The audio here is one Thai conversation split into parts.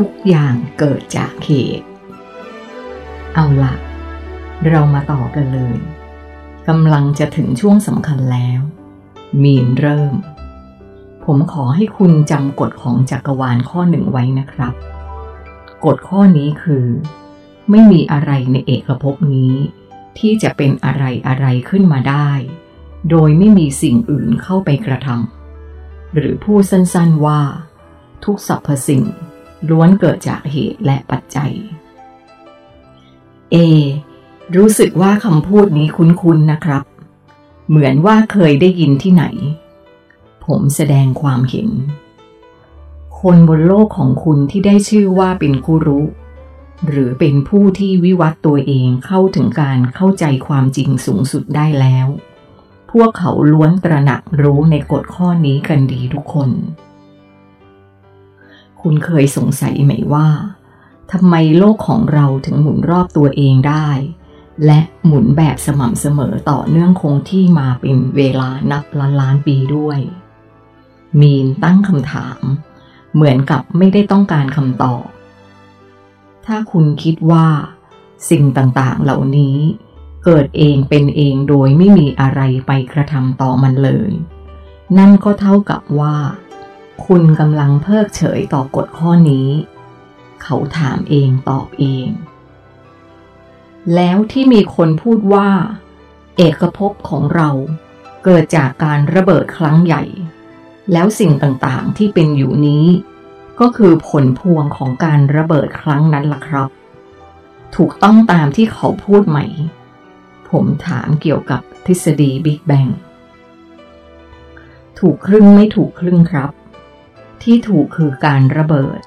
ทุกอย่างเกิดจากเหตุ เอาละเรามาต่อกันเลยกำลังจะถึงช่วงสำคัญแล้ว มีนเริ่ม ผมขอให้คุณจำกฎของจักรวาลข้อหนึ่งไว้นะครับ กฎข้อนี้คือ ไม่มีอะไรในเอกภพนี้ ที่จะเป็นอะไรอะไรขึ้นมาได้ โดยไม่มีสิ่งอื่นเข้าไปกระทำหรือพูดสั้นๆว่า ทุกสรรพสิ่ง ล้วนเกิดจากเหตุและปัจจัย A รู้สึกว่าคำพูดนี้คุ้นๆนะครับ เหมือนว่าเคยได้ยินที่ไหน ผมแสดงความเห็น คนบนโลกของคุณที่ได้ชื่อว่าเป็นคุรุหรือเป็นผู้ที่วิวัตตัวเองเข้าถึงการเข้าใจความจริงสูงสุดได้แล้ว พวกเขาล้วนตระหนักรู้ในกฎข้อนี้กันดีทุกคน คุณเคยสงสัยไหมว่าทำไมโลกของเราถึงหมุนรอบตัวเองได้ และหมุนแบบสม่ำเสมอต่อเนื่องคงที่มาเป็นเวลานับล้านล้านปีด้วย มีนตั้งคำถาม เหมือนกับไม่ได้ต้องการคำตอบ ถ้าคุณคิดว่า สิ่งต่างๆเหล่านี้ เกิดเองเป็นเองโดยไม่มีอะไรไปกระทำต่อมันเลย นั่นก็เท่ากับว่า คุณกำลังเพิกเฉยต่อกฎข้อนี้ เขาถามเองตอบเอง แล้วที่มีคนพูดว่า เอกภพของเราเกิดจากการระเบิดครั้งใหญ่ แล้วสิ่งต่างๆที่เป็นอยู่นี้ ก็คือผลพวงของการระเบิดครั้งนั้นล่ะครับ ถูกต้องตามที่เขาพูดไหม ผมถามเกี่ยวกับทฤษฎีบิ๊กแบงถูกครึ่งไม่ถูกครึ่งครับ ที่ถูกคือการระเบิด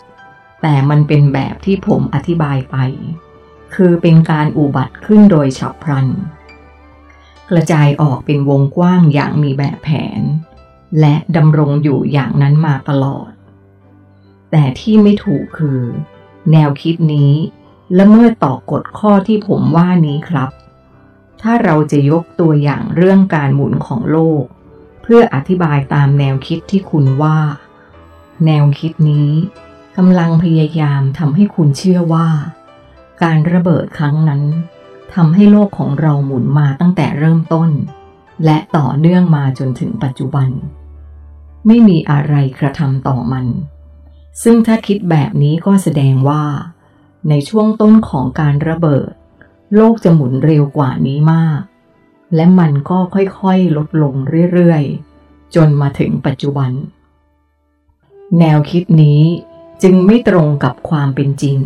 แต่มันเป็นแบบที่ผมอธิบายไป คือเป็นการอุบัติขึ้นโดยฉับพลัน กระจายออกเป็นวงกว้างอย่างมีแบบแผน และดำรงอยู่อย่างนั้นมาตลอด แต่ที่ไม่ถูกคือ แนวคิดนี้และเมิดต่อกฎข้อที่ผมว่านี้ครับ ถ้าเราจะยกตัวอย่างเรื่องการหมุนของโลก เพื่ออธิบายตามแนวคิดที่คุณว่า แนวคิดนี้กำลังพยายามทำให้คุณเชื่อว่า การระเบิดครั้งนั้นทำให้โลกของเราหมุนมาตั้งแต่เริ่มต้น และต่อเนื่องมาจนถึงปัจจุบัน ไม่มีอะไรกระทำต่อมัน ซึ่งถ้าคิดแบบนี้ก็แสดงว่า ในช่วงต้นของการระเบิด โลกจะหมุนเร็วกว่านี้มาก และมันก็ค่อยๆลดลงเรื่อยๆ จนมาถึงปัจจุบัน แนวคิดนี้จึงไม่ตรงกับความเป็นจริง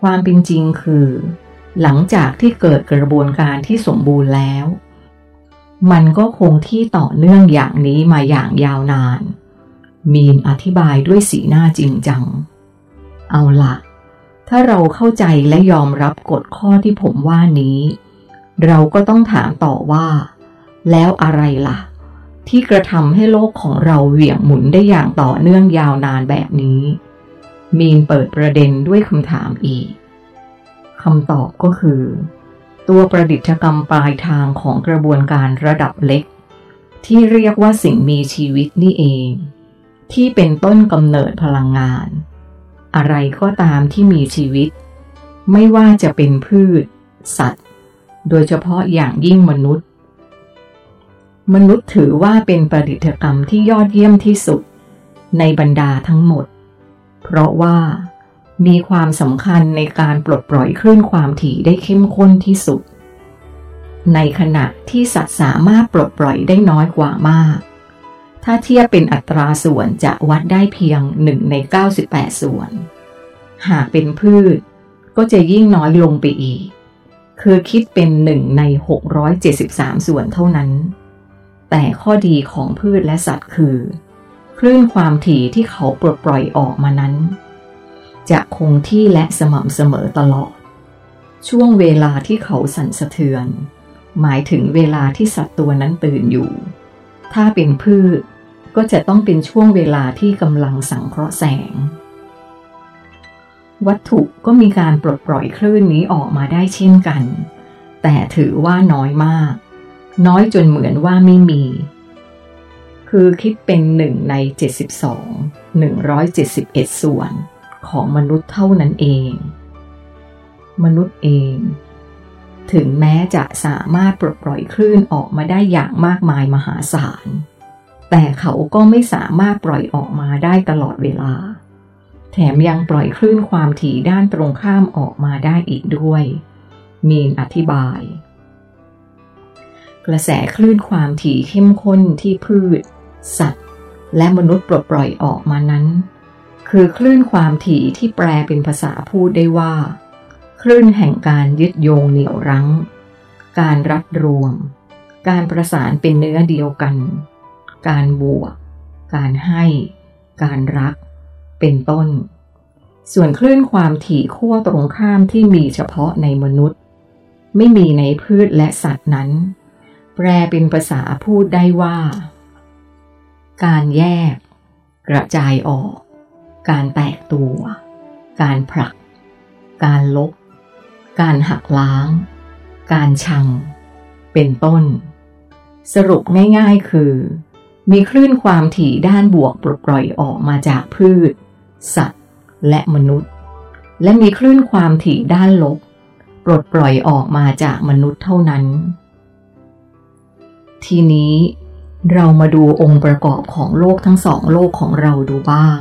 ความเป็นจริงคือ หลังจากที่เกิดกระบวนการที่สมบูรณ์แล้ว มันก็คงที่ต่อเนื่องอย่างนี้มาอย่างยาวนาน มีนอธิบายด้วยสีหน้าจริงจัง เอาละถ้าเราเข้าใจและยอมรับกฎข้อที่ผมว่านี้ เราก็ต้องถามต่อว่า แล้วอะไรละ่ะ ที่กระทำให้โลกของเราเหวี่ยงหมุนได้อย่างต่อเนื่องยาวนานแบบนี้ มีนเปิดประเด็นด้วยคำถามอีกคำตอบก็คือ ตัวประดิษฐกรรมปลายทางของกระบวนการระดับเล็ก ที่เรียกว่าสิ่งมีชีวิตนี่เอง ที่เป็นต้นกำเนิดพลังงาน อะไรก็ตามที่มีชีวิต ไม่ว่าจะเป็นพืช สัตว์ โดยเฉพาะอย่างยิ่งมนุษย์ มนุษย์ถือว่าเป็นประดิษฐกรรมที่ยอดเยี่ยมที่สุด ในบรรดาทั้งหมด เพราะว่ามีความสำคัญในการปลดปล่อยคลื่นความถี่ได้เข้มข้นที่สุด ในขณะที่สัตว์สามารถปลดปล่อยได้น้อยกว่ามาก ถ้าเทียบเป็นอัตราส่วนจะวัดได้เพียง 1 ใน 98 ส่วน หากเป็นพืชก็จะยิ่งน้อยลงไปอีก คือคิดเป็น 1 ใน 673 ส่วนเท่านั้น แต่ข้อดีของพืชและสัตว์คือ คลื่นความถี่ที่เขาปลดปล่อยออกมานั้น จะคงที่และสม่ำเสมอตลอด ช่วงเวลาที่เขาสั่นสะเทือน หมายถึงเวลาที่สัตว์ตัวนั้นตื่นอยู่ ถ้าเป็นพืชก็จะต้องเป็นช่วงเวลาที่กำลังสังเคราะห์แสง วัตถุก็มีการปลดปล่อยคลื่นนี้ออกมาได้เช่นกัน แต่ถือว่าน้อยมาก น้อยจนเหมือนว่าไม่มี คือคิดเป็นหนึ่งใน 72 171 ส่วนของมนุษย์เท่านั้นเอง มนุษย์เอง ถึงแม้จะสามารถปลดปล่อยคลื่นออกมาได้อย่างมากมายมหาศาล แต่เขาก็ไม่สามารถปล่อยออกมาได้ตลอดเวลา แถมยังปล่อยคลื่นความถี่ด้านตรงข้ามออกมาได้อีกด้วย มีนอธิบาย กระแสคลื่นความถี่เข้มข้นที่พืช สัตว์ และมนุษย์ปลดปล่อยออกมานั้น คือคลื่นความถี่ที่แปลเป็นภาษาพูดได้ว่า คลื่นแห่งการยึดโยงเหนี่ยวรั้ง การรัดรวม การประสานเป็นเนื้อเดียวกัน การบวก การให้ การรัก เป็นต้น ส่วนคลื่นความถี่ขั้วตรงข้ามที่มีเฉพาะในมนุษย์ ไม่มีในพืชและสัตว์นั้น แปลเป็นภาษาพูดได้ว่า การแยก กระจายออก การแตกตัว การผลัก การลบ การหักล้าง การชัง เป็นต้น สรุปง่ายๆคือ มีคลื่นความถี่ด้านบวกปลดปล่อยออกมาจากพืช สัตว์ และมนุษย์ และมีคลื่นความถี่ด้านลบ ปลดปล่อยออกมาจากมนุษย์เท่านั้น ทีนี้เรามาดูองค์ประกอบของโลกทั้งสองโลกของเราดูบ้าง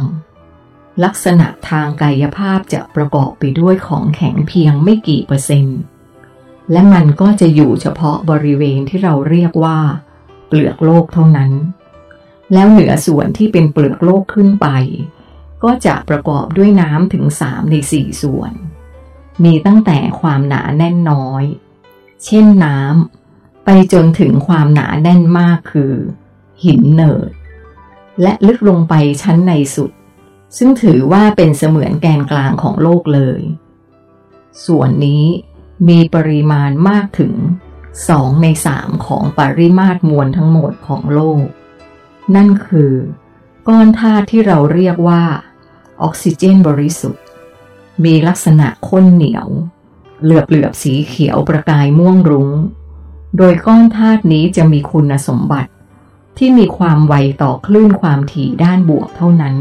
ลักษณะทางกายภาพจะประกอบไปด้วยของแข็งเพียงไม่กี่เปอร์เซ็นต์ และมันก็จะอยู่เฉพาะบริเวณที่เราเรียกว่า เปลือกโลกเท่านั้น แล้วเหนือส่วนที่เป็นเปลือกโลกขึ้นไป ก็จะประกอบด้วยน้ำถึงสามในสี่ส่วน มีตั้งแต่ความหนาแน่นน้อย เช่นน้ำ ไปจนถึงความหนาแน่นมากคือ หินเนิด และลึกลงไปชั้นในสุด ซึ่งถือว่าเป็นเสมือนแกนกลางของโลกเลย ส่วนนี้มีปริมาณมากถึงสองในสามของปริมาตรมวลทั้งหมดของโลก นั่นคือ ก้อนธาตุที่เราเรียกว่า ออกซิเจนบริสุทธิ์ มีลักษณะข้นเหนียว เหลือบเหลือบสีเขียวประกายม่วงรุง้ง โดยก้อนธาตุนี้จะมีคุณสมบัติ ที่มีความไวต่อคลื่นความถี่ด้านบวกเท่านั้น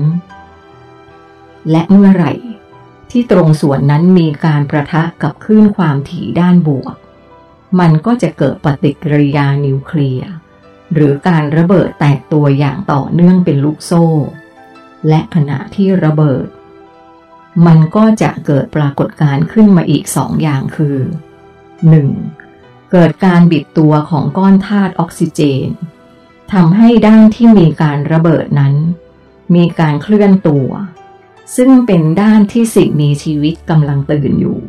และเมื่อไหร่ ที่ตรงส่วนนั้นมีการประทะกับคลื่นความถี่ด้านบวก มันก็จะเกิดปฏิกิริยานิวเคลียร์หรือการระเบิดแตกตัวอย่างต่อเนื่องเป็นลูกโซ่ และขณะที่ระเบิด มันก็จะเกิดปรากฏการณ์ขึ้นมาอีกสองอย่างคือ 1. เกิดการบิดตัวของก้อนธาตุออกซิเจนทำให้ด้านที่มีการระเบิดนั้น มีการเคลื่อนตัว ซึ่งเป็นด้านที่สิ่งมีชีวิตกำลังตื่นอยู่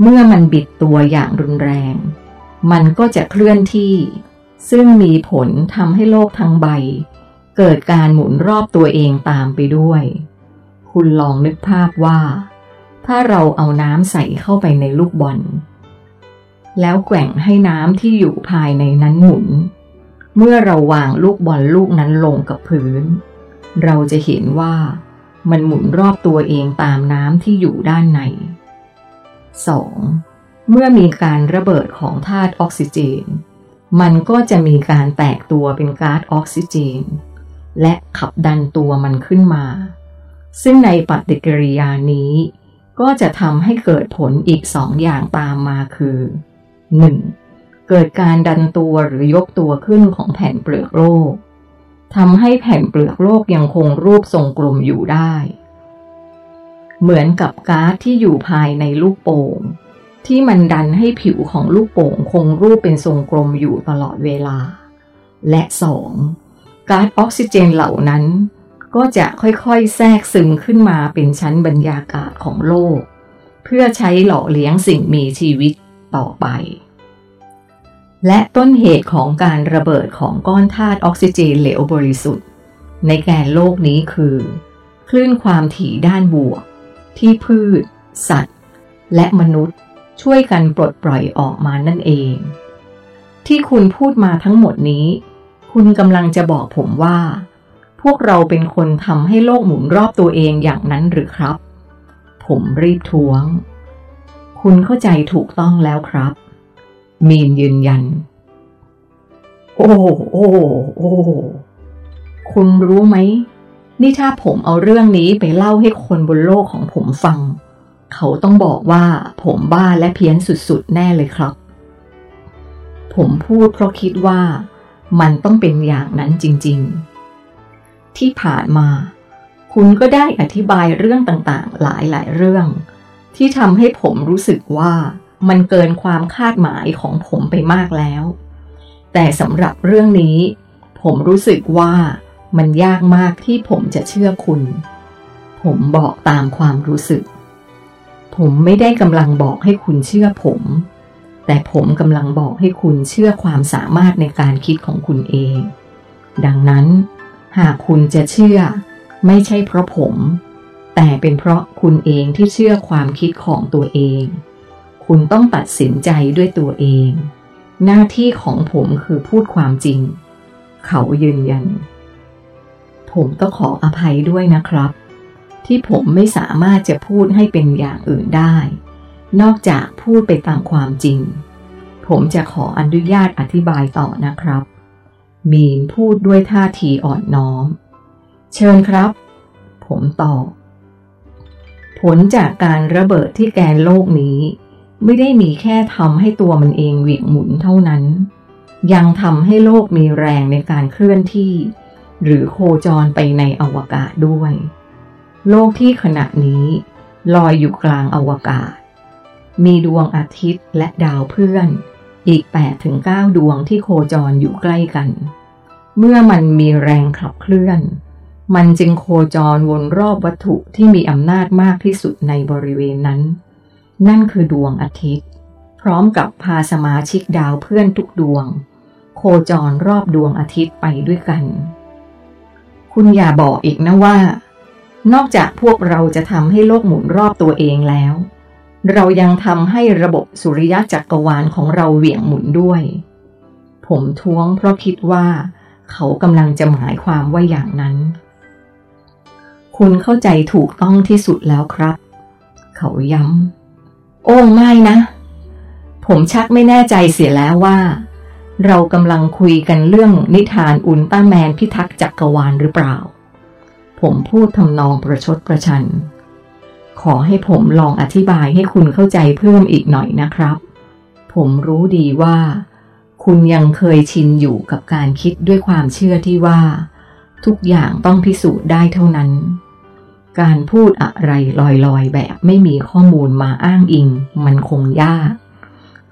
เมื่อมันบิดตัวอย่างรุนแรง มันก็จะเคลื่อนที่ ซึ่งมีผลทำให้โลกทั้งใบ เกิดการหมุนรอบตัวเองตามไปด้วย คุณลองนึกภาพว่า ถ้าเราเอาน้ำใส่เข้าไปในลูกบอล แล้วแกว่งให้น้ำที่อยู่ภายในนั้นหมุน เมื่อเราวางลูกบอลลูกนั้นลงกับพื้น เราจะเห็นว่ามันหมุนรอบตัวเองตามน้ำที่อยู่ด้านใน 2. เมื่อมีการระเบิดของธาตุออกซิเจน มันก็จะมีการแตกตัวเป็นก๊าซออกซิเจน และขับดันตัวมันขึ้นมา ซึ่งในปฏิกิริยานี้ ก็จะทำให้เกิดผลอีกสองอย่างตามมาคือ 1. เกิดการดันตัวหรือยกตัวขึ้นของแผ่นเปลือกโลกทำให้แผ่นเปลือกโลกยังคงรูปทรงกลมอยู่ได้ เหมือนกับก๊าซที่อยู่ภายในลูกโป่ง ที่มันดันให้ผิวของลูกโป่งคงรูปเป็นทรงกลมอยู่ตลอดเวลา และสองก๊าซออกซิเจนเหล่านั้น ก็จะค่อยๆ แทรกซึมขึ้นมาเป็นชั้นบรรยากาศของโลก เพื่อใช้หล่อเลี้ยงสิ่งมีชีวิต ต่อไป และต้นเหตุของการระเบิดของก้อนธาตุออกซิเจนเหลวบริสุทธิ์ ในแกนโลกนี้คือ คลื่นความถี่ด้านบวก ที่พืช สัตว์ และมนุษย์ช่วยกันปลดปล่อยออกมานั่นเอง ที่คุณพูดมาทั้งหมดนี้ คุณกำลังจะบอกผมว่า พวกเราเป็นคนทำให้โลกหมุนรอบตัวเองอย่างนั้นหรือครับ ผมรีบท้วง คุณเข้าใจถูกต้องแล้วครับ มีนยืนยัน โอ้โอ้โอ้คุณรู้ไหม นี่ถ้าผมเอาเรื่องนี้ไปเล่าให้คนบนโลกของผมฟัง เขาต้องบอกว่าผมบ้าและเพี้ยนสุดๆ แน่เลยครับ ผมพูดเพราะคิดว่ามันต้องเป็นอย่างนั้นจริงๆ ที่ผ่านมา คุณก็ได้อธิบายเรื่องต่างๆ หลายๆ เรื่อง ที่ทำให้ผมรู้สึกว่ามันเกินความคาดหมายของผมไปมากแล้ว แต่สำหรับเรื่องนี้ ผมรู้สึกว่ามันยากมากที่ผมจะเชื่อคุณ ผมบอกตามความรู้สึก ผมไม่ได้กำลังบอกให้คุณเชื่อผม แต่ผมกำลังบอกให้คุณเชื่อความสามารถในการคิดของคุณเอง ดังนั้น หากคุณจะเชื่อ ไม่ใช่เพราะผม แต่เป็นเพราะคุณเองที่เชื่อความคิดของตัวเอง คุณต้องตัดสินใจด้วยตัวเอง หน้าที่ของผมคือพูดความจริง เขายืนยัน ผมต้องขออภัยด้วยนะครับ ที่ผมไม่สามารถจะพูดให้เป็นอย่างอื่นได้ นอกจากพูดไปตามความจริง ผมจะขออนุญาตอธิบายต่อนะครับ มีนพูดด้วยท่าทีอ่อนน้อม เชิญครับ ผมตอบ ผลจากการระเบิดที่แกนโลกนี้ ไม่ได้มีแค่ทำให้ตัวมันเองเหวี่ยงหมุนเท่านั้น ยังทำให้โลกมีแรงในการเคลื่อนที่ หรือโคจรไปในอวกาศด้วย โลกที่ขณะนี้ลอยอยู่กลางอวกาศ มีดวงอาทิตย์และดาวเพื่อนอีก 8-9 ดวงที่โคจรอยู่ใกล้กัน เมื่อมันมีแรงขับเคลื่อน มันจึงโคจรวนรอบวัตถุที่มีอำนาจมากที่สุดในบริเวณนั้น นั่นคือดวงอาทิตย์ พร้อมกับพาสมาชิกดาวเพื่อนทุกดวง โคจรรอบดวงอาทิตย์ไปด้วยกัน คุณอย่าบอกอีกนะว่า นอกจากพวกเราจะทำให้โลกหมุนรอบตัวเองแล้ว เรายังทำให้ระบบสุริยะจักรวาลของเราเหวี่ยงหมุนด้วย ผมท้วงเพราะคิดว่า เขากำลังจะหมายความว่าอย่างนั้น คุณเข้าใจถูกต้องที่สุดแล้วครับ เขาย้ำ โอ้ไม่นะ ผมชักไม่แน่ใจเสียแล้วว่า เรากำลังคุยกันเรื่องนิทานอุลตร้าแมนพิทักษ์จักรวาลหรือเปล่า ผมพูดทำนองประชดประชัน ขอให้ผมลองอธิบายให้คุณเข้าใจเพิ่มอีกหน่อยนะครับ ผมรู้ดีว่า คุณยังเคยชินอยู่กับการคิดด้วยความเชื่อที่ว่าทุกอย่างต้องพิสูจน์ได้เท่านั้น การพูดอะไรลอยๆ แบบไม่มีข้อมูลมาอ้างอิง มันคงยาก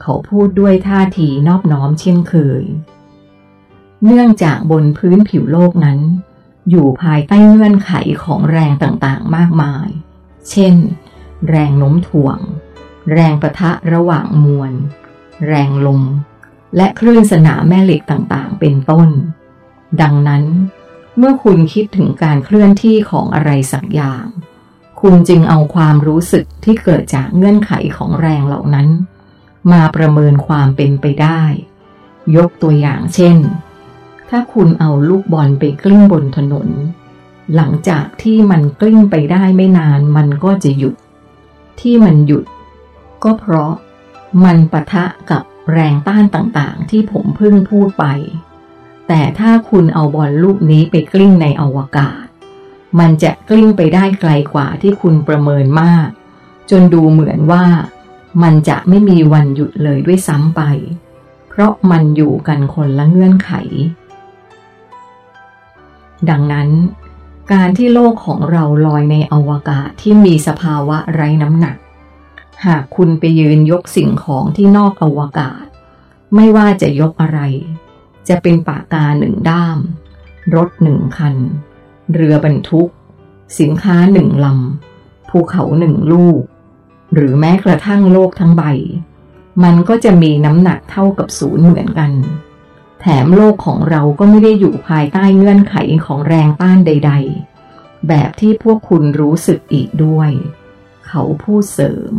เขาพูดด้วยท่าทีนอบน้อมเช่นเคย เนื่องจากบนพื้นผิวโลกนั้น อยู่ภายใต้เงื่อนไขของแรงต่างๆมากมาย เช่น แรงโน้มถ่วง แรงประทะระหว่างมวล แรงลม และคลื่นสนามแม่เหล็กต่างๆ เป็นต้น ดังนั้น เมื่อคุณคิดถึงการเคลื่อนที่ของอะไรสักอย่าง คุณจึงเอาความรู้สึกที่เกิดจากเงื่อนไขของแรงเหล่านั้น มาประเมินความเป็นไปได้ ยกตัวอย่างเช่น ถ้าคุณเอาลูกบอลไปกลิ้งบนถนน หลังจากที่มันกลิ้งไปได้ไม่นานมันก็จะหยุด ที่มันหยุด ก็เพราะมันปะทะกับแรงต้านต่างๆ ที่ผมเพิ่งพูดไป แต่ถ้าคุณเอาบอลลูกนี้ไปกลิ้งในอวกาศ มันจะกลิ้งไปได้ไกลกว่าที่คุณประเมินมาก จนดูเหมือนว่า มันจะไม่มีวันหยุดเลยด้วยซ้ำไป เพราะมันอยู่กันคนละเงื่อนไข ดังนั้น การที่โลกของเราลอยในอวกาศที่มีสภาวะไร้น้ำหนัก หากคุณไปยืนยกสิ่งของที่นอกอวกาศ ไม่ว่าจะยกอะไร จะเป็นปากกาหนึ่งด้าม รถหนึ่งคัน เรือบรรทุก สินค้าหนึ่งลำ ภูเขาหนึ่งลูก หรือแม้กระทั่งโลกทั้งใบ มันก็จะมีน้ำหนักเท่ากับศูนย์เหมือนกัน แถมโลกของเราก็ไม่ได้อยู่ภายใต้เงื่อนไขของแรงต้านใด ๆ แบบที่พวกคุณรู้สึกอีกด้วย เขาพูดเสริม